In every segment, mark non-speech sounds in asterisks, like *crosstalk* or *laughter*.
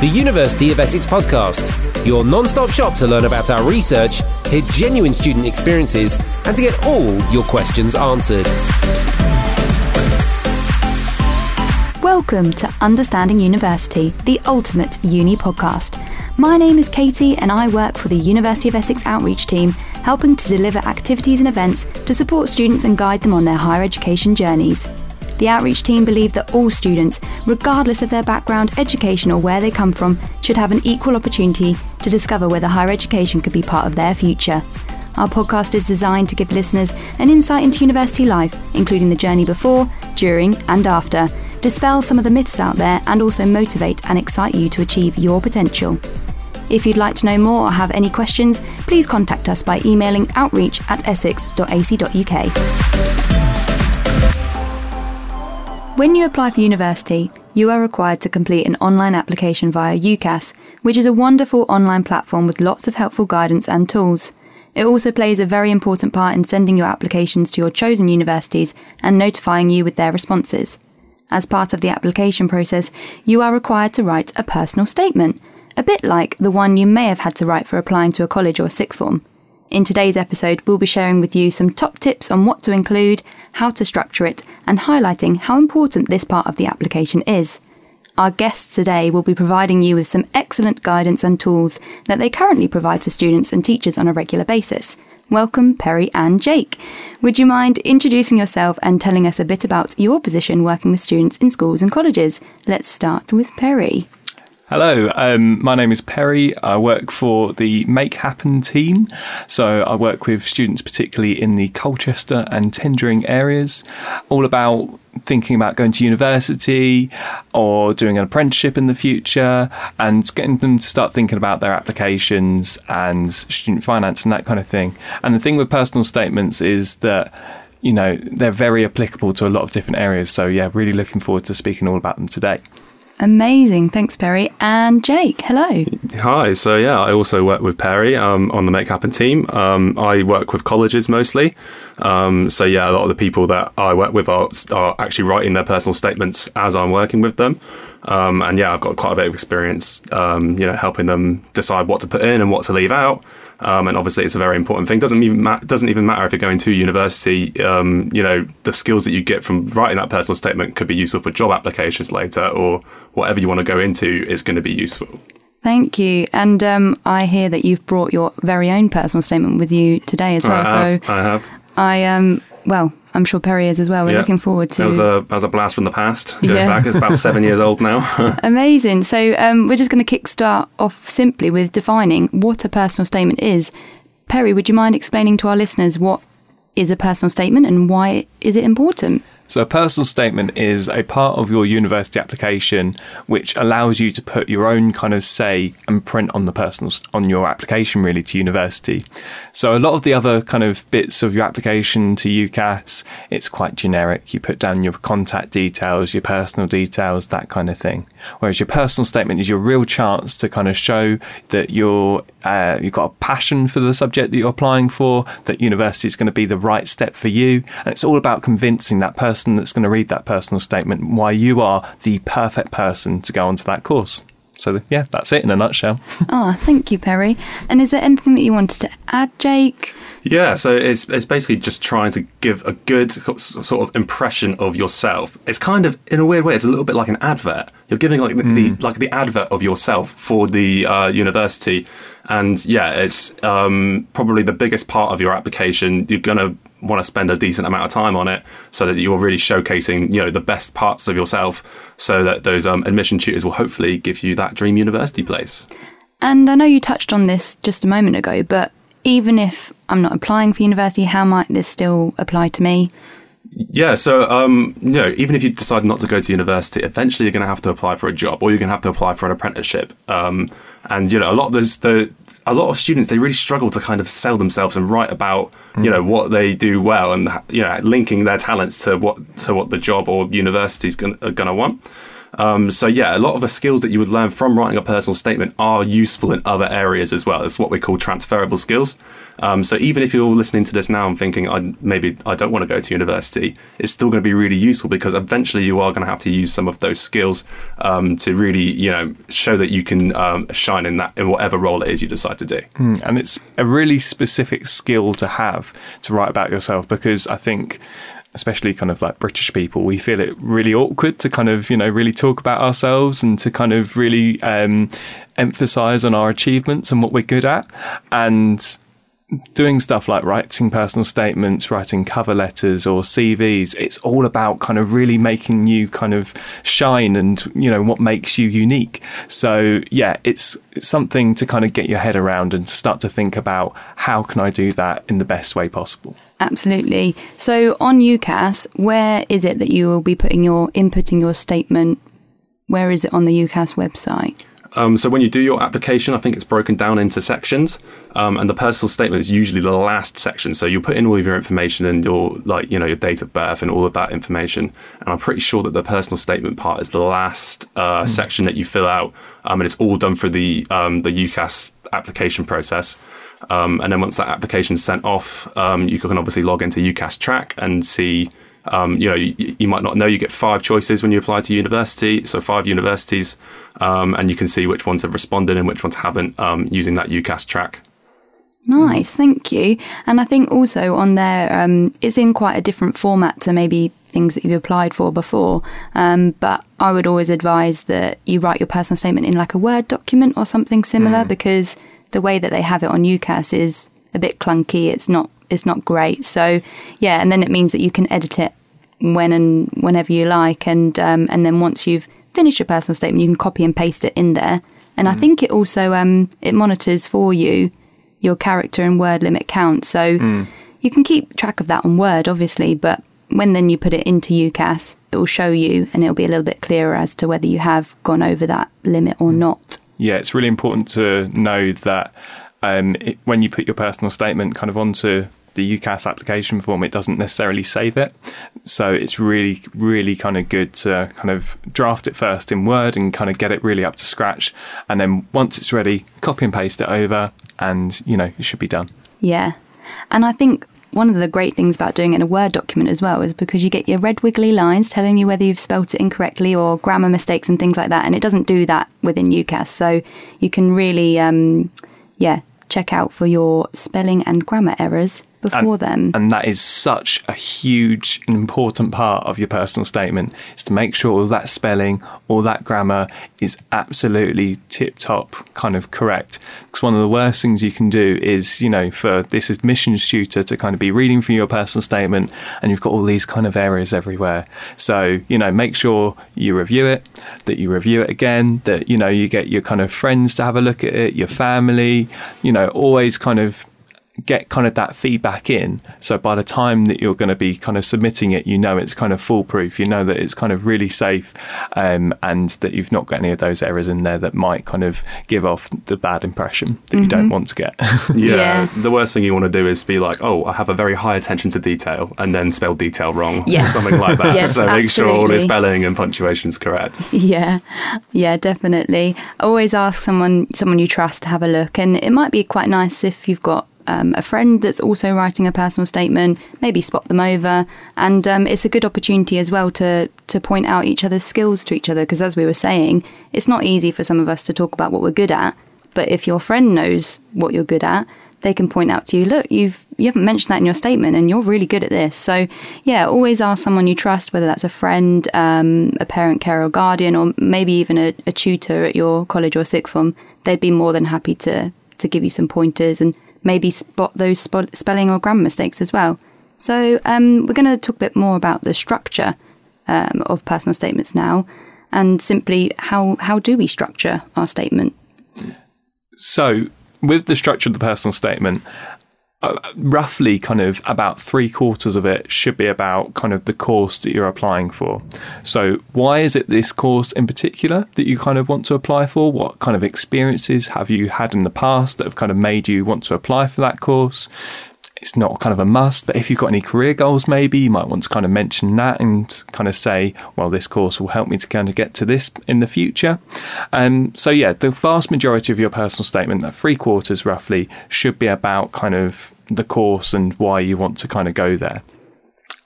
the University of Essex podcast, your non stop shop to learn about our research, hear genuine student experiences, and to get all your questions answered. Welcome to Understanding University, the ultimate uni podcast. My name is Katie, and I work for the University of Essex Outreach Team, helping to deliver activities and events to support students and guide them on their higher education journeys. The outreach team believe that all students, regardless of their background, education, or where they come from, should have an equal opportunity to discover whether higher education could be part of their future. Our podcast is designed to give listeners an insight into university life, including the journey before, during, and after, dispel some of the myths out there, and also motivate and excite you to achieve your potential. If you'd like to know more or have any questions, please contact us by emailing outreach at essex.ac.uk. When you apply for university, you are required to complete an online application via UCAS, which is a wonderful online platform with lots of helpful guidance and tools. It also plays a very important part in sending your applications to your chosen universities and notifying you with their responses. As part of the application process, you are required to write a personal statement, a bit like the one you may have had to write for applying to a college or sixth form. In today's episode, we'll be sharing with you some top tips on what to include, how to structure it, and highlighting how important this part of the application is. Our guests today will be providing you with some excellent guidance and tools that they currently provide for students and teachers on a regular basis. Welcome, Perry and Jake. Would you mind introducing yourself and telling us a bit about your position working with students in schools and colleges? Let's start with Perry. Hello, um, my name is Perry. I work for the Make Happen team. So I work with students, particularly in the Colchester and Tendring areas, all about thinking about going to university or doing an apprenticeship in the future and getting them to start thinking about their applications and student finance and that kind of thing. And the thing with personal statements is that you know they're very applicable to a lot of different areas so yeah really looking forward to speaking all about them today Amazing. Thanks, Perry. And Jake, hello. Hi. So, yeah, I also work with Perry um, on the Make Happen team. Um, I work with colleges mostly. Um, so, yeah, a lot of the people that I work with are, are actually writing their personal statements as I'm working with them. Um, and yeah, I've got quite a bit of experience, um, you know, helping them decide what to put in and what to leave out. Um, and obviously, it's a very important thing. Doesn't even ma- doesn't even matter if you're going to university. Um, you know, the skills that you get from writing that personal statement could be useful for job applications later, or whatever you want to go into is going to be useful. Thank you. And um, I hear that you've brought your very own personal statement with you today as well. I have, so I have. I um well, I'm sure Perry is as well. We're yeah. looking forward to. It was a, was a blast from the past. Going yeah. back, it's about seven years old now. *laughs* *laughs* Amazing. So um, we're just going to kickstart off simply with defining what a personal statement is. Perry, would you mind explaining to our listeners what is a personal statement and why is it important? So, a personal statement is a part of your university application which allows you to put your own kind of say and print on the personal on your application really to university. So, a lot of the other kind of bits of your application to UCAS, it's quite generic. You put down your contact details, your personal details, that kind of thing. Whereas your personal statement is your real chance to kind of show that you're uh, you've got a passion for the subject that you're applying for, that university is going to be the right step for you, and it's all about convincing that person person that's going to read that personal statement why you are the perfect person to go onto that course. So, yeah, that's it in a nutshell. oh, *laughs* thank you, Perry. And is there anything that you wanted to add, Jake? Yeah, so it's it's basically just trying to give a good sort of impression of yourself. It's kind of in a weird way, it's a little bit like an advert. You're giving like the, mm. the like the advert of yourself for the uh, university, and yeah, it's um, probably the biggest part of your application. You're gonna want to spend a decent amount of time on it so that you're really showcasing you know the best parts of yourself so that those um, admission tutors will hopefully give you that dream university place and i know you touched on this just a moment ago but even if i'm not applying for university how might this still apply to me yeah, so um, you know, even if you decide not to go to university, eventually you're going to have to apply for a job, or you're going to have to apply for an apprenticeship. Um, and you know, a lot of those the a lot of students they really struggle to kind of sell themselves and write about mm. you know what they do well and you know linking their talents to what to what the job or university is going to want. Um, so yeah, a lot of the skills that you would learn from writing a personal statement are useful in other areas as well. It's what we call transferable skills. Um, so even if you're listening to this now and thinking, I, maybe I don't want to go to university, it's still going to be really useful because eventually you are going to have to use some of those skills um, to really, you know, show that you can um, shine in that in whatever role it is you decide to do. Mm, and it's a really specific skill to have to write about yourself because I think especially kind of like British people, we feel it really awkward to kind of, you know, really talk about ourselves and to kind of really um, emphasize on our achievements and what we're good at. And doing stuff like writing personal statements, writing cover letters or CVs, it's all about kind of really making you kind of shine and, you know, what makes you unique. So, yeah, it's, it's something to kind of get your head around and start to think about how can I do that in the best way possible. Absolutely. So, on UCAS, where is it that you will be putting your inputting your statement? Where is it on the UCAS website? Um, so when you do your application, I think it's broken down into sections, um, and the personal statement is usually the last section. So you put in all of your information and your like you know your date of birth and all of that information. And I'm pretty sure that the personal statement part is the last uh, mm. section that you fill out, um, and it's all done for the um, the UCAS application process. Um, and then once that application is sent off, um, you can obviously log into UCAS Track and see um, you know, you, you, might not know you get five choices when you apply to university, so five universities, um, and you can see which ones have responded and which ones haven't um, using that UCAS track. Nice, thank you. And I think also on there, um, it's in quite a different format to maybe things that you've applied for before. Um, but I would always advise that you write your personal statement in like a Word document or something similar mm. because the way that they have it on UCAS is a bit clunky. It's not it's not great. So yeah, and then it means that you can edit it when and whenever you like, and um, and then once you've finished your personal statement, you can copy and paste it in there. And mm. I think it also um, it monitors for you your character and word limit count, so mm. you can keep track of that on Word, obviously. But when then you put it into UCAS, it will show you, and it'll be a little bit clearer as to whether you have gone over that limit or mm. not. Yeah, it's really important to know that um, it, when you put your personal statement kind of onto the UCAS application form, it doesn't necessarily save it. So it's really, really kind of good to kind of draft it first in Word and kind of get it really up to scratch. And then once it's ready, copy and paste it over, and you know, it should be done. Yeah. And I think one of the great things about doing it in a Word document as well is because you get your red wiggly lines telling you whether you've spelt it incorrectly or grammar mistakes and things like that. And it doesn't do that within UCAS. So you can really, um, yeah, check out for your spelling and grammar errors before and, them. And that is such a huge and important part of your personal statement is to make sure all that spelling, all that grammar is absolutely tip top kind of correct. Because one of the worst things you can do is, you know, for this admissions tutor to kind of be reading from your personal statement and you've got all these kind of errors everywhere. So, you know, make sure you review it, that you review it again, that, you know, you get your kind of friends to have a look at it, your family, you know, always kind of get kind of that feedback in. So by the time that you're going to be kind of submitting it, you know it's kind of foolproof. You know that it's kind of really safe, um, and that you've not got any of those errors in there that might kind of give off the bad impression that mm-hmm. you don't mm-hmm. want to get. *laughs* yeah, yeah, the worst thing you want to do is be like, oh, I have a very high attention to detail, and then spell detail wrong, *laughs* yes. something like that. *laughs* yes, so absolutely. make sure all the spelling and punctuation is correct. Yeah, yeah, definitely. Always ask someone someone you trust to have a look, and it might be quite nice if you've got um, a friend that's also writing a personal statement, maybe spot them over. And um, it's a good opportunity as well to, to point out each other's skills to each other. Because as we were saying, it's not easy for some of us to talk about what we're good at. But if your friend knows what you're good at, they can point out to you, look, you've you haven't mentioned that in your statement, and you're really good at this. So, yeah, always ask someone you trust, whether that's a friend, um, a parent, care, or guardian, or maybe even a, a tutor at your college or sixth form. They'd be more than happy to to give you some pointers and maybe spot those sp- spelling or grammar mistakes as well. So um, we're going to talk a bit more about the structure um, of personal statements now, and simply how how do we structure our statement. So with the structure of the personal statement, uh, roughly kind of about three quarters of it should be about kind of the course that you're applying for. So, why is it this course in particular that you kind of want to apply for? What kind of experiences have you had in the past that have kind of made you want to apply for that course? It's not kind of a must, but if you've got any career goals, maybe you might want to kind of mention that and kind of say, well, this course will help me to kind of get to this in the future. Um, so, yeah, the vast majority of your personal statement, that three quarters roughly, should be about kind of the course and why you want to kind of go there.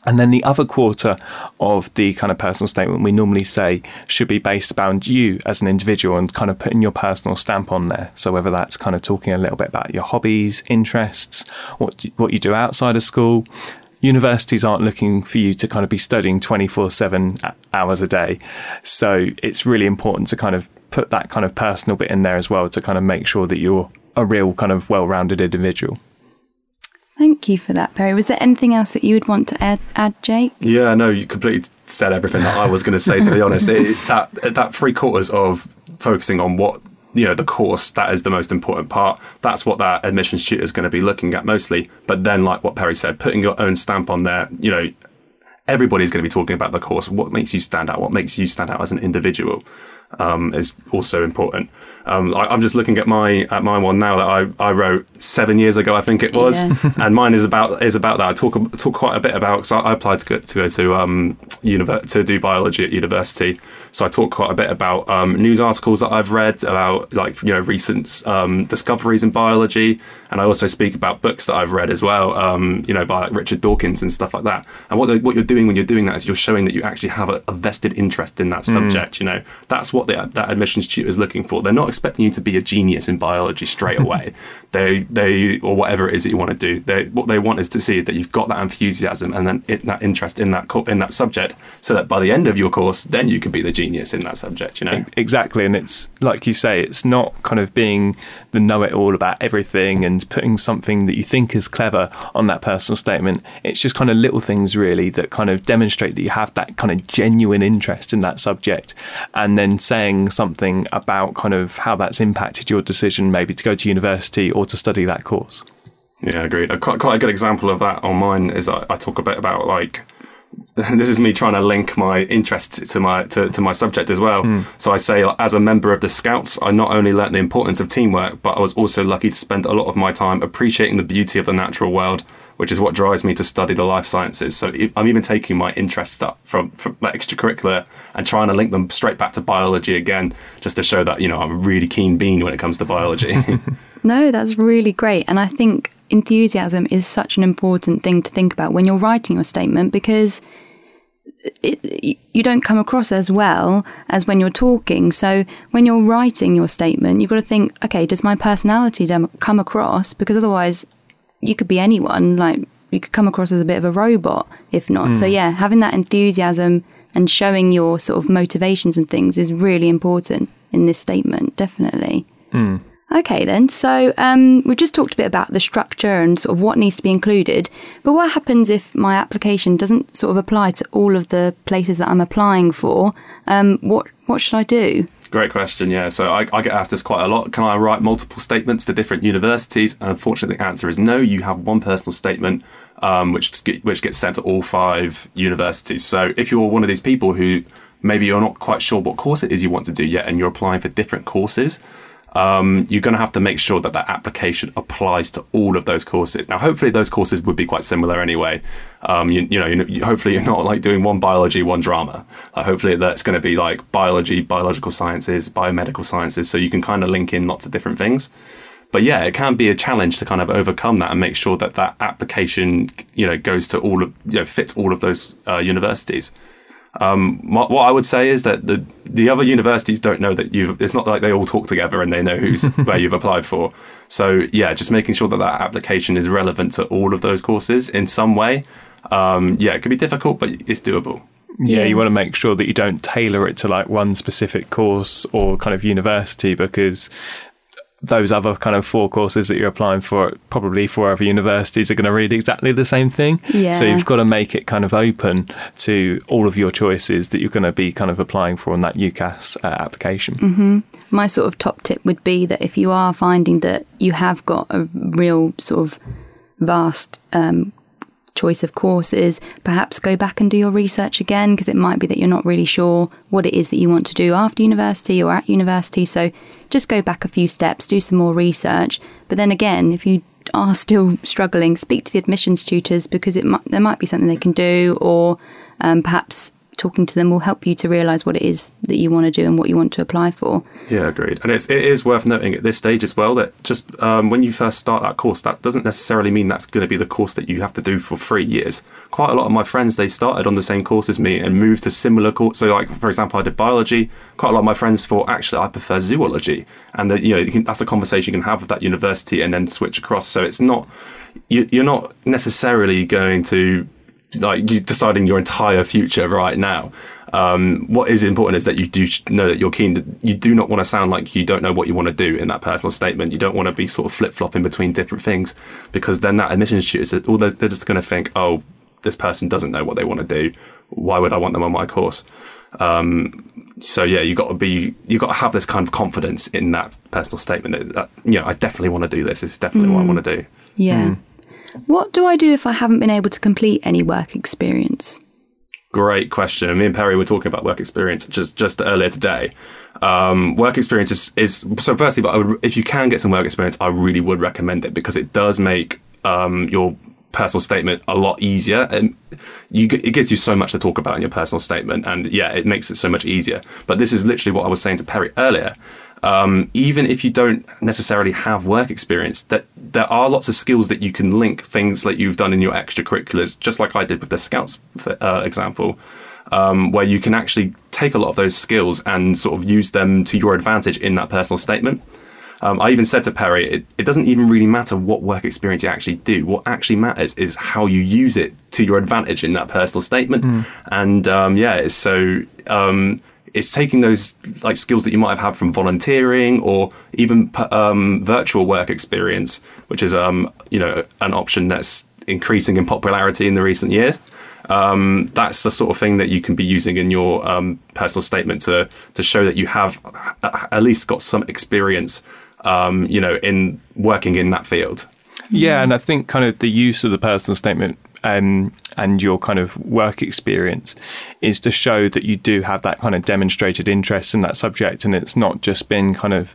And then the other quarter of the kind of personal statement we normally say should be based around you as an individual and kind of putting your personal stamp on there. So whether that's kind of talking a little bit about your hobbies, interests, what what you do outside of school. Universities aren't looking for you to kind of be studying 24 7 hours a day. So it's really important to kind of put that kind of personal bit in there as well to kind of make sure that you're a real kind of well rounded individual. Thank you for that, Perry. Was there anything else that you would want to add, add Jake? Yeah, no, you completely said everything that I was going to say. To be honest, it, that that three quarters of focusing on what you know the course that is the most important part. That's what that admissions tutor is going to be looking at mostly. But then, like what Perry said, putting your own stamp on there. You know, everybody's going to be talking about the course. What makes you stand out? What makes you stand out as an individual um, is also important. Um, I, am just looking at my at my one now that I, I wrote seven years ago, I think it was, yeah. *laughs* *laughs* and mine is about is about that. I talk talk quite a bit about because I, I, applied to go to go to um univer- to do biology at university, so I talk quite a bit about um, news articles that I've read about like you know recent um, discoveries in biology, and I also speak about books that I've read as well, um, you know by like Richard Dawkins and stuff like that. And what the, what you're doing when you're doing that is you're showing that you actually have a, a vested interest in that hmm. subject. Mm. You know that's what the, that admissions tutor is looking for. They're not expecting you to be a genius in biology straight *laughs* away. they they or whatever it is that you want to do. They what they want is to see is that you've got that enthusiasm and then it, that interest in that co- in that subject, so that by the end of your course, then you can be the genius in that subject, you know? Exactly. And it's like you say, it's not kind of being the know it all about everything and putting something that you think is clever on that personal statement. It's just kind of little things, really, that kind of demonstrate that you have that kind of genuine interest in that subject. And then saying something about kind of how that's impacted your decision, maybe to go to university or to study that course. Yeah, agreed. Quite, quite a good example of that on mine is I, I talk a bit about like *laughs* this is me trying to link my interest to my to, to my subject as well. Mm. So I say, as a member of the Scouts, I not only learnt the importance of teamwork, but I was also lucky to spend a lot of my time appreciating the beauty of the natural world, which is what drives me to study the life sciences. So I'm even taking my interests up from, from extracurricular and trying to link them straight back to biology again, just to show that you know I'm a really keen bean when it comes to biology. *laughs* *laughs* no, that's really great, and I think enthusiasm is such an important thing to think about when you're writing your statement because it, you don't come across as well as when you're talking. So when you're writing your statement, you've got to think, okay, does my personality come across? Because otherwise, you could be anyone. Like you could come across as a bit of a robot if not. Mm. So hmm. yeah, having that enthusiasm and showing your sort of motivations and things is really important in this statement. Definitely. Mm. Okay, then. So um, we've just talked a bit about the structure and sort of what needs to be included. But what happens if my application doesn't sort of apply to all of the places that I'm applying for? Um, what what should I do? Great question. Yeah, so I, I, get asked this quite a lot. Can I write multiple statements to different universities? And unfortunately, the answer is no. You have one personal statement, um, which which gets sent to all five universities. So if you're one of these people who maybe you're not quite sure what course it is you want to do yet, and you're applying for different courses, um, you're going to have to make sure that that application applies to all of those courses. Now, hopefully, those courses would be quite similar anyway. Um, you, you, know, you, hopefully, you're *laughs* not like doing one biology, one drama. Hopefully, that's going to be like biology, biological sciences, biomedical sciences, so you can kind of link in lots of different things. But yeah, it can be a challenge to kind of overcome that and make sure that that application, you know, goes to all of, you know, fits all of those uh, universities. Um, what, what, I would say is that the the other universities don't know that you've. It's not like they all talk together and they know who's *laughs* where you've applied for. So yeah, just making sure that that application is relevant to all of those courses in some way. Um, yeah, it could be difficult, but it's doable. Yeah, yeah, you want to make sure that you don't tailor it to like one specific course or kind of university because those other kind of four courses that you're applying for, probably four other universities are going to read exactly the same thing. Yeah. So you've got to make it kind of open to all of your choices that you're going to be kind of applying for on that UCAS uh, application. Mm-hmm. My sort of top tip would be that if you are finding that you have got a real sort of vast um, choice of courses, perhaps go back and do your research again because it might be that you're not really sure what it is that you want to do after university or at university. So just go back a few steps, do some more research. But then again, if you are still *laughs* struggling, speak to the admissions tutors because it might, there might be something they can do, or um, perhaps talking to them will help you to realise what it is that you want to do and what you want to apply for. Yeah, agreed. And it's, it is worth noting at this stage as well that just um, when you first start that course, that doesn't necessarily mean that's going to be the course that you have to do for three years. Quite a lot of my friends, they started on the same course as me and moved to similar course. So, like, for example, I did biology. Quite a lot of my friends thought, actually, I prefer zoology. And that, you know, you can, that's a conversation you can have with that university and then switch across. So it's not, you, you're not necessarily going to like you deciding your entire future right now. Um, what is important is that you do know that you're keen. To, you do not want to sound like you don't know what you want to do in that personal statement. You don't want to be sort of flip flopping between different things because then that admissions tutor, all they're, they're just going to think, oh, this person doesn't know what they want to do. Why would I want them on my course? Um, so yeah, you got to be, you got to have this kind of confidence in that personal statement that, that you know, I definitely want to do this. It's definitely mm. what I want to do. Yeah. Mm. What do I do if I haven't been able to complete any work experience? Great question. Me and Perry were talking about work experience just just earlier today. Um, work experience is, is so. Firstly, but would, if you can get some work experience, I really would recommend it because it does make um, your personal statement a lot easier and you, it gives you so much to talk about in your personal statement and yeah it makes it so much easier but this is literally what i was saying to perry earlier um, even if you don't necessarily have work experience, that there are lots of skills that you can link things that you've done in your extracurriculars, just like I did with the Scouts uh, example, um, where you can actually take a lot of those skills and sort of use them to your advantage in that personal statement. Um, I even said to Perry, it, it, doesn't even really matter what work experience you actually do. What actually matters is how you use it to your advantage in that personal statement. Mm. And um, yeah, so um, it's taking those like skills that you might have had from volunteering or even um, virtual work experience, which is um, you know an option that's increasing in popularity in the recent years. Um, that's the sort of thing that you can be using in your um, personal statement to to show that you have at least got some experience, um, you know, in working in that field. Yeah, and I think kind of the use of the personal statement um, and your kind of work experience is to show that you do have that kind of demonstrated interest in that subject, and it's not just been kind of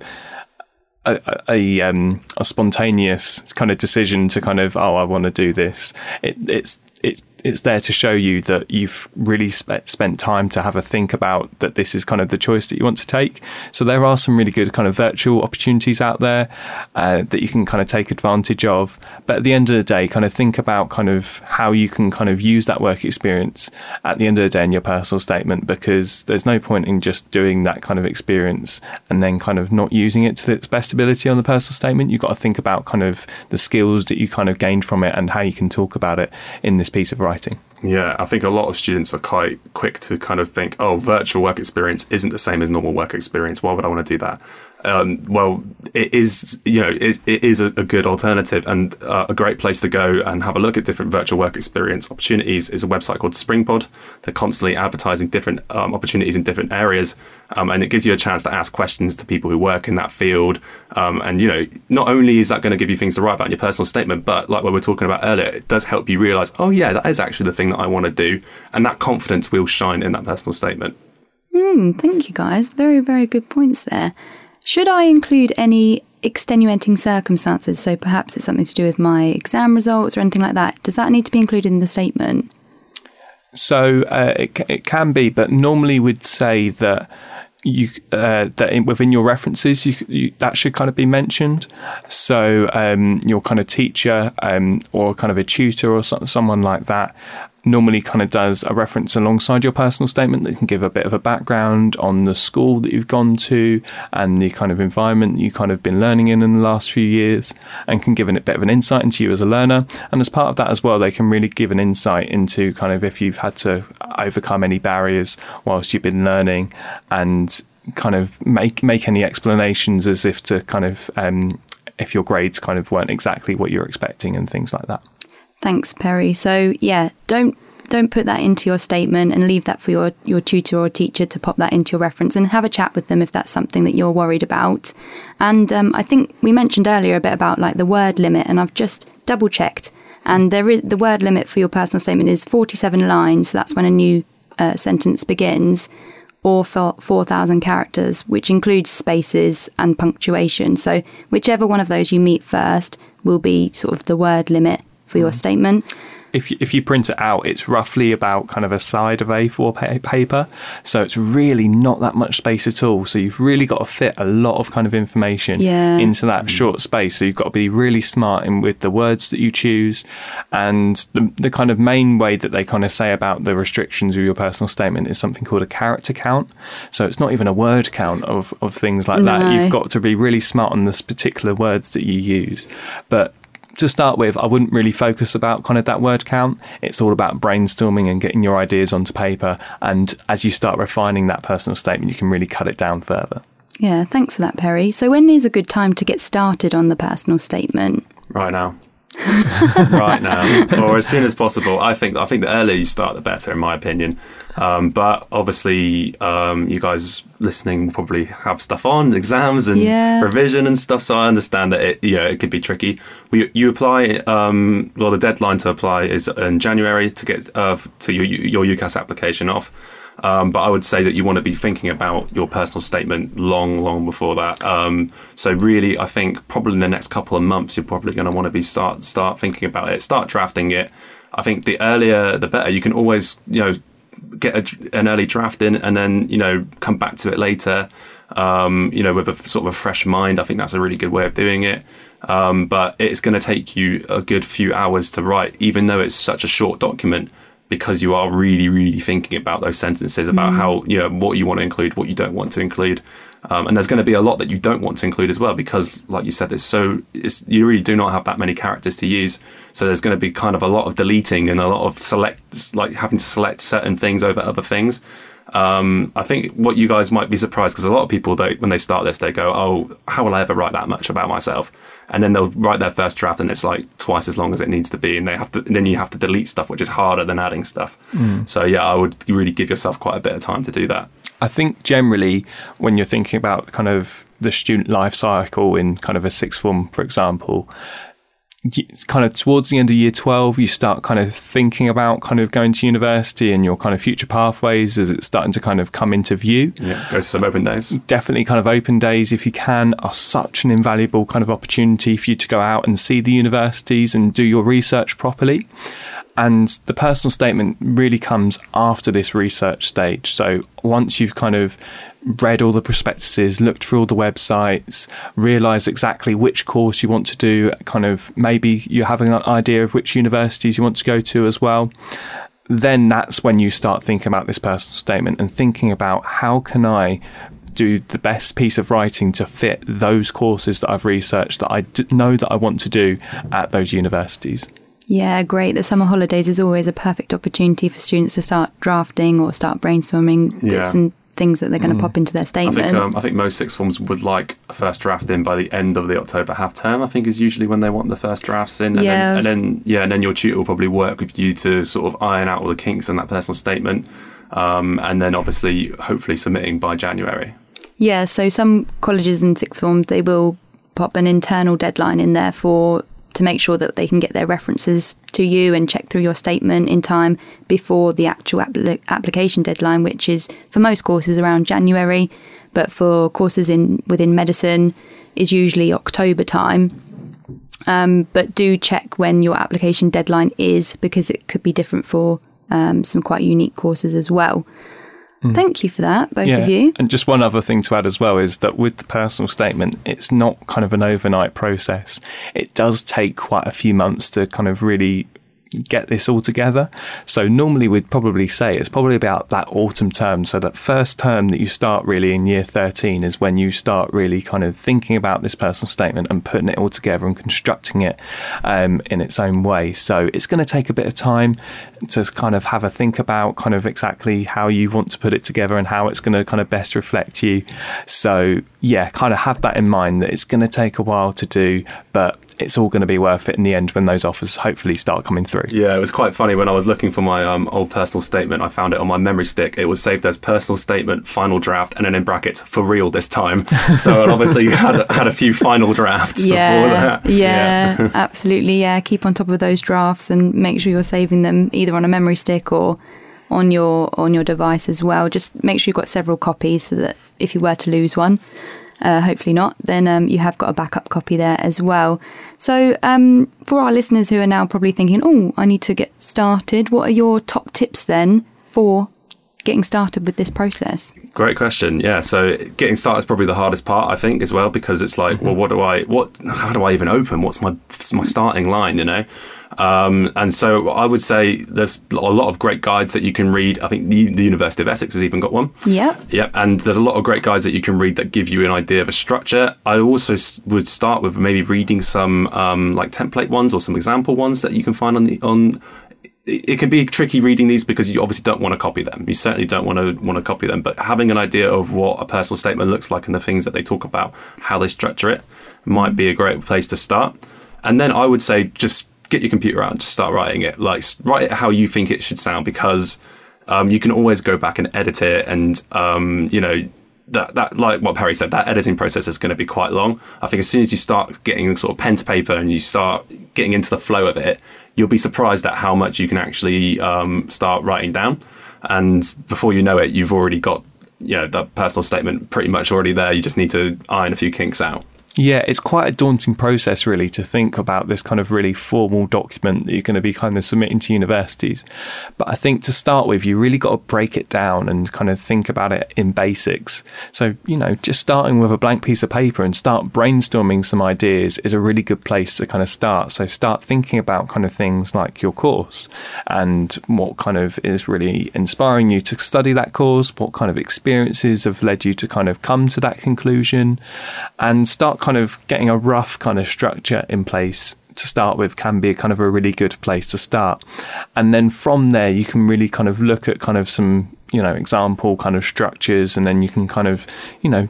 a, a, um, a spontaneous kind of decision to kind of oh I want to do this. It, it's it it's there to show you that you've really sp- spent time to have a think about that this is kind of the choice that you want to take. So there are some really good kind of virtual opportunities out there uh, that you can kind of take advantage of. But at the end of the day, kind of think about kind of how you can kind of use that work experience at the end of the day in your personal statement because there's no point in just doing that kind of experience and then kind of not using it to its best ability on the personal statement. You've got to think about kind of the skills that you kind of gained from it and how you can talk about it in this piece of writing. Yeah, I think a lot of students are quite quick to kind of think, oh, virtual work experience isn't the same as normal work experience. Why would I want to do that? Um, well, it is you know it, it is a, a, good alternative and uh, a great place to go and have a look at different virtual work experience opportunities. Is a website called Springpod. They're constantly advertising different um, opportunities in different areas, um, and it gives you a chance to ask questions to people who work in that field. Um, and you know, not only is that going to give you things to write about in your personal statement, but like what we were talking about earlier, it does help you realize, oh yeah, that is actually the thing that I want to do, and that confidence will shine in that personal statement. Mm, thank you, guys. Very, very good points there. Should I include any extenuating circumstances? So perhaps it's something to do with my exam results or anything like that. Does that need to be included in the statement? So uh, it, it can be, but normally we'd say that you uh, that in, within your references you, you, that should kind of be mentioned. So um, your kind of teacher um, or kind of a tutor or so, someone like that normally kind of does a reference alongside your personal statement that can give a bit of a background on the school that you've gone to and the kind of environment you kind of been learning in in the last few years and can give a bit of an insight into you as a learner. And as part of that as well, they can really give an insight into kind of if you've had to overcome any barriers whilst you've been learning and kind of make make any explanations as if to kind of um, if your grades kind of weren't exactly what you're expecting and things like that. Thanks, Perry. So yeah, don't don't put that into your statement and leave that for your, your tutor or teacher to pop that into your reference and have a chat with them if that's something that you're worried about. And um, I think we mentioned earlier a bit about like the word limit, and I've just double checked, and there is the word limit for your personal statement is 47 lines. So that's when a new uh, sentence begins, or 4,000 characters, which includes spaces and punctuation. So, whichever one of those you meet first will be sort of the word limit for your mm. statement if you, if you print it out, it's roughly about kind of a side of A4 pa- paper. So it's really not that much space at all. So you've really got to fit a lot of kind of information Yeah. into that mm. short space. So you've got to be really smart in with the words that you choose. And the, the kind of main way that they kind of say about the restrictions of your personal statement is something called a character count. So it's not even a word count of, of things like that. You've got to be really smart on this particular words that you use. But to start with, I wouldn't really focus about kind of that word count. It's all about brainstorming and getting your ideas onto paper. And as you start refining that personal statement, you can really cut it down further. Yeah, thanks for that, Perry. So, when is a good time to get started on the personal statement? Right now. *laughs* right now, or as soon as possible. I think I think the earlier you start, the better, in my opinion. Um, but obviously, um, you guys listening will probably have stuff on, exams and Yeah. revision and stuff. So I understand that it, you know, it could be tricky. We, you apply. Um, well, the deadline to apply is in January to get uh, to your your UCAS application off. Um, but I would say that you want to be thinking about your personal statement long, long before that. Um, so really, I think probably in the next couple of months, you're probably going to want to be start start thinking about it, start drafting it. I think the earlier the better. You can always you know get a, an early draft in and then you know come back to it later. Um, you know, with a sort of a fresh mind. I think that's a really good way of doing it. Um, but it's going to take you a good few hours to write, even though it's such a short document because you are really, really thinking about those sentences about how you know what you want to include, what you don't want to include, um, and there's going to be a lot that you don't want to include as well because, like you said, it's so it's, you really do not have that many characters to use. So there's going to be kind of a lot of deleting and a lot of select, like having to select certain things over other things. Um, I think what you guys might be surprised because a lot of people, they, when they start this, they go, "Oh, how will I ever write that much about myself?" And then they'll write their first draft, and it's like twice as long as it needs to be, and they have to. Then you have to delete stuff, which is harder than adding stuff. Mm. So yeah, I would really give yourself quite a bit of time to do that. I think generally, when you're thinking about kind of the student life cycle in kind of a sixth form, for example, kind of towards the end of year 12, you start kind of thinking about kind of going to university and your kind of future pathways as it's starting to kind of come into view. Yeah, go to some open days. Definitely kind of open days, if you can, are such an invaluable kind of opportunity for you to go out and see the universities and do your research properly. And the personal statement really comes after this research stage. So once you've kind of read all the prospectuses, looked through all the websites, realised exactly which course you want to do, kind of maybe you have an idea of which universities you want to go to as well, then that's when you start thinking about this personal statement and thinking about how can I do the best piece of writing to fit those courses that I've researched that I know that I want to do at those universities. Yeah, great. The summer holidays is always a perfect opportunity for students to start drafting or start brainstorming bits Yeah. and things that they're going to pop into their I statement. think um, I think most sixth forms would like a first draft in by the end of the October half term. I think is usually when they want the first drafts in. And Yeah, then, was- and then yeah, and then your tutor will probably work with you to sort of iron out all the kinks in that personal statement, um, and then obviously hopefully submitting by January. Yeah, so some colleges and sixth forms they will pop an internal deadline in there for to make sure that they can get their references to you and check through your statement in time before the actual appli application deadline, which is for most courses around January, but for courses in within medicine is usually October time. Um, but do check when your application deadline is because it could be different for um, some quite unique courses as well. Mm. Thank you for that, both of you. And just one other thing to add as well is that with the personal statement, it's not kind of an overnight process. It does take quite a few months to kind of really get this all together. So normally we'd probably say it's probably about that autumn term. So that first term that you start really in year 13 is when you start really kind of thinking about this personal statement and putting it all together and constructing it um, in its own way. So it's going to take a bit of time to kind of have a think about kind of exactly how you want to put it together and how it's going to kind of best reflect you. So yeah, kind of have that in mind that it's going to take a while to do, but it's all going to be worth it in the end when those offers hopefully start coming through. Yeah, it was quite funny when I was looking for my um, old personal statement. I found it on my memory stick. It was saved as personal statement, final draft, and then in brackets for real this time. *laughs* So obviously you had had a few final drafts before yeah, that. yeah, *laughs* *laughs* absolutely. Yeah, keep on top of those drafts and make sure you're saving them either on a memory stick or on your on your device as well. Just make sure you've got several copies so that if you were to lose one, uh, hopefully not, then um, you have got a backup copy there as well. So, um, for our listeners who are now probably thinking, oh, I need to get started, what are your top tips then for getting started with this process? Great question. Yeah, so getting started is probably the hardest part, I think, as well, because it's like, well, what do I, what, how do I even open? What's my my starting line? You know. Um, and so I would say there's a lot of great guides that you can read. I think the, the University of Essex has even got one. Yep. Yep. And there's a lot of great guides that you can read that give you an idea of a structure. I also would start with maybe reading some um, like template ones or some example ones that you can find on the on. It can be tricky reading these because you obviously don't want to copy them. You certainly don't want to want to copy them. But having an idea of what a personal statement looks like and the things that they talk about, how they structure it, might be a great place to start. And then I would say just get your computer out and just start writing it. Like write it how you think it should sound because um, you can always go back and edit it and um, you know that that like what Perry said that editing process is going to be quite long. I think as soon as you start getting sort of pen to paper and you start getting into the flow of it, you'll be surprised at how much you can actually um, start writing down. And before you know it, you've already got you know that personal statement pretty much already there. You just need to iron a few kinks out. Yeah, it's quite a daunting process, really, to think about this kind of really formal document that you're going to be kind of submitting to universities. But I think to start with, you really got to break it down and kind of think about it in basics. So, you know, just starting with a blank piece of paper and start brainstorming some ideas is a really good place to kind of start. So, start thinking about kind of things like your course and what kind of is really inspiring you to study that course, what kind of experiences have led you to kind of come to that conclusion, and start kind of getting a rough kind of structure in place to start with can be kind of a really good place to start. And then from there, you can really kind of look at kind of some, you know, example kind of structures, and then you can kind of, you know,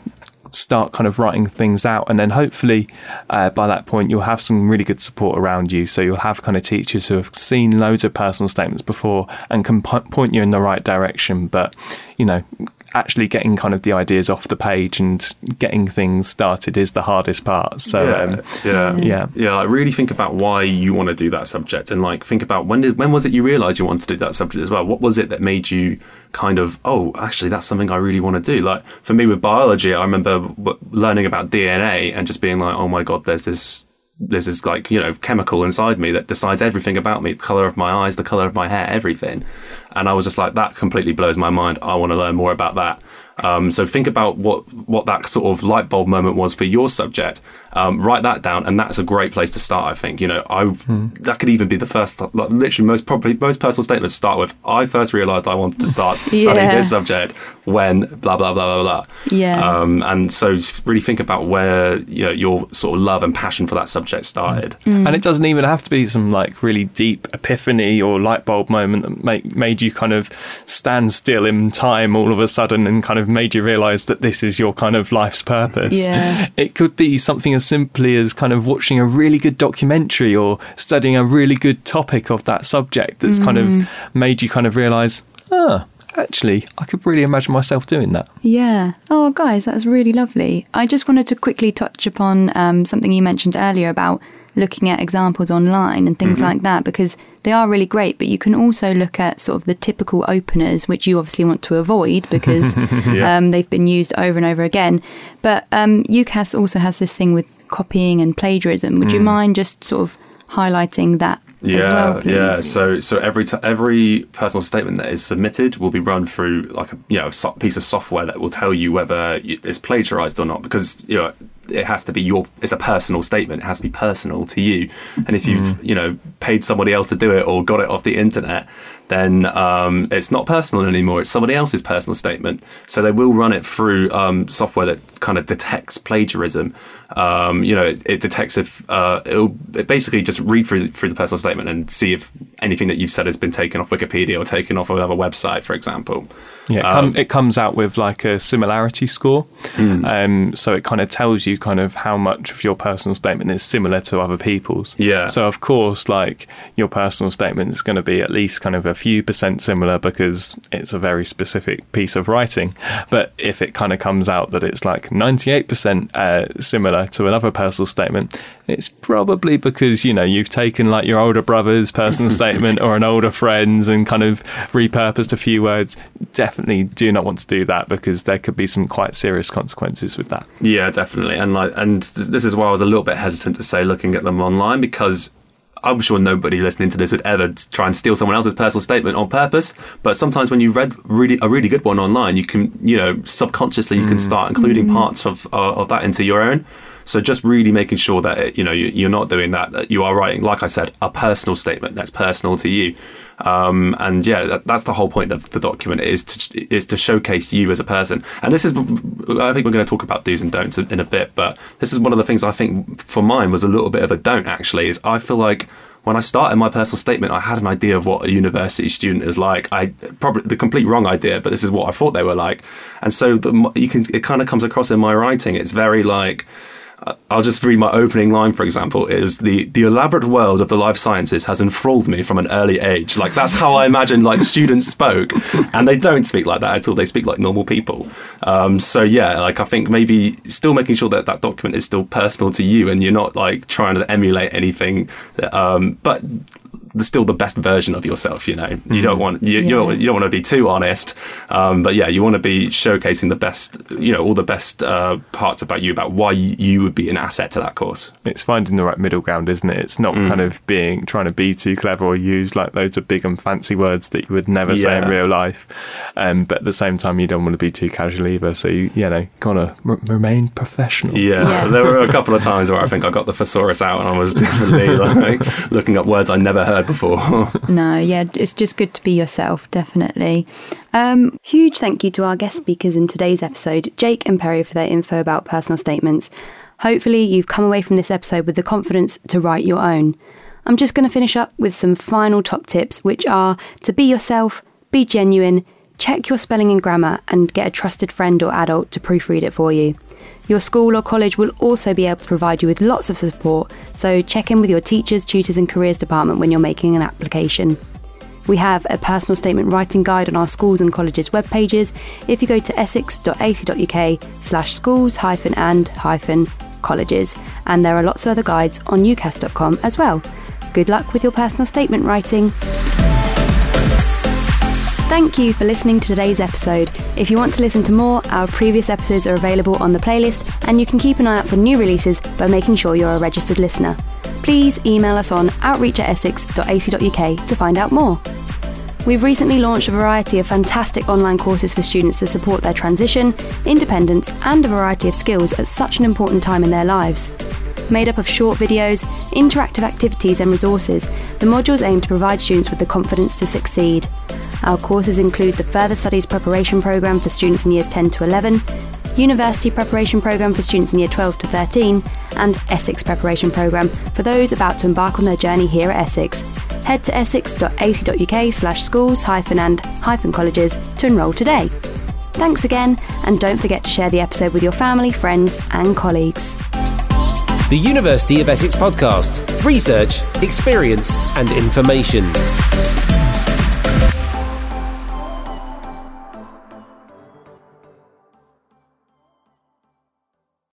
start kind of writing things out. And then hopefully uh, by that point you'll have some really good support around you. So you'll have kind of teachers who have seen loads of personal statements before and can po- point you in the right direction. But you know actually getting kind of the ideas off the page and getting things started is the hardest part so yeah, um, yeah, yeah. yeah. Like really think about why you want to do that subject, and like think about when did when was it you realised you wanted to do that subject as well? What was it that made you kind of oh, actually that's something I really want to do? Like for me with biology, I remember w- learning about DNA and just being like, oh my god, there's this. There's this like you know chemical inside me that decides everything about me, the color of my eyes, the color of my hair, everything. And I was just like, that completely blows my mind. I want to learn more about that. Um, so think about what what that sort of light bulb moment was for your subject. Um, write that down, and that's a great place to start. I think you know, I that could even be the first. Like, literally, most probably most personal statement to start with, "I first realised I wanted to start *laughs* studying this subject when blah blah blah blah blah." Yeah. Um, and so really think about where you know your sort of love and passion for that subject started. and it doesn't even have to be some like really deep epiphany or light bulb moment that make, made you kind of stand still in time all of a sudden and kind of made you realize that this is your kind of life's purpose. Yeah. *laughs* It could be something as simply as kind of watching a really good documentary or studying a really good topic of that subject that's kind of made you kind of realize, ah, actually, I could really imagine myself doing that. Yeah. Oh, guys, that was really lovely. I just wanted to quickly touch upon um, something you mentioned earlier about looking at examples online and things like that because they are really great. But you can also look at sort of the typical openers, which you obviously want to avoid *laughs* because um, they've been used over and over again. But um, UCAS also has this thing with copying and plagiarism. Would you mind just sort of highlighting that Yeah, well, yeah. So, so every t- every personal statement that is submitted will be run through like a you know a piece of software that will tell you whether it's plagiarized or not because you know it has to be your it's a personal statement. It has to be personal to you. And if you've Mm. you know paid somebody else to do it or got it off the internet, then um, it's not personal anymore. It's somebody else's personal statement. So they will run it through um, software that kind of detects plagiarism. Um, you know, it, it detects if uh, it'll it basically just read through through the personal statement and see if anything that you've said has been taken off Wikipedia or taken off another website, for example. Yeah, it, Um, com- it comes out with like a similarity score. Um, so it kind of tells you kind of how much of your personal statement is similar to other people's. Yeah. So of course, like like your personal statement is going to be at least kind of a few percent similar because it's a very specific piece of writing. But if it kind of comes out that it's like 98% uh, similar to another personal statement, it's probably because, you know, you've taken like your older brother's personal *laughs* statement or an older friend's and kind of repurposed a few words. Definitely do not want to do that because there could be some quite serious consequences with that. Yeah, definitely. And like, and this is why I was a little bit hesitant to say looking at them online because I'm sure nobody listening to this would ever try and steal someone else's personal statement on purpose. But sometimes when you read really a really good one online, you can, you know, subconsciously you can start including parts of uh, of that into your own. So just really making sure that you know you, you're not doing that. That you are writing, like I said, a personal statement that's personal to you. Um, and yeah, that, that's the whole point of the document is to is to showcase you as a person. And this is, I think we're going to talk about do's and don'ts in a bit, but this is one of the things I think for mine was a little bit of a don't actually. Is I feel like when I started my personal statement, I had an idea of what a university student is like. I probably the complete wrong idea, but this is what I thought they were like. And so the, you can it kind of comes across in my writing. It's very like I'll just read my opening line, for example, is the, the elaborate world of the life sciences has enthralled me from an early age. Like that's how I imagine like students spoke, and they don't speak like that at all. They speak like normal people. Um, so yeah, like I think maybe still making sure that that document is still personal to you, and you're not like trying to emulate anything. Um, but still the best version of yourself. You know, you mm. don't want you, yeah. you, don't, you don't want to be too honest, um, but yeah, you want to be showcasing the best, you know, all the best uh, parts about you about why you would be an asset to that course. It's finding the right middle ground, isn't it? It's not mm. kind of being trying to be too clever or use like loads of big and fancy words that you would never yeah. say in real life, um, but at the same time, you don't want to be too casual either. So you, you know, gotta r- remain professional. Yeah, yes. *laughs* there were a couple of times where I think I got the thesaurus out and I was *laughs* definitely like looking up words I never heard before. *laughs* no, yeah, it's just good to be yourself, definitely. Um, huge thank you to our guest speakers in today's episode, Jake and Perry, for their info about personal statements. Hopefully, you've come away from this episode with the confidence to write your own. I'm just going to finish up with some final top tips, which are to be yourself, be genuine, check your spelling and grammar, and get a trusted friend or adult to proofread it for you. Your school or college will also be able to provide you with lots of support, so check in with your teachers, tutors, and careers department when you're making an application. We have a personal statement writing guide on our schools and colleges web pages if you go to essex.ac.uk slash schools hyphen and hyphen colleges, and there are lots of other guides on ucas.com as well. Good luck with your personal statement writing. Thank you for listening to today's episode. If you want to listen to more, our previous episodes are available on the playlist, and you can keep an eye out for new releases by making sure you're a registered listener. Please email us on outreach at essex.ac.uk to find out more. We've recently launched a variety of fantastic online courses for students to support their transition, independence, and a variety of skills at such an important time in their lives. Made up of short videos, interactive activities, and resources, the modules aim to provide students with the confidence to succeed. Our courses include the Further Studies Preparation Programme for students in years 10 to 11, University Preparation Programme for students in year 12 to 13, and Essex Preparation Programme for those about to embark on their journey here at Essex. Head to essex.ac.uk slash schools hyphen and hyphen colleges to enrol today. Thanks again, and don't forget to share the episode with your family, friends, and colleagues. The University of Essex podcast research, experience, and information.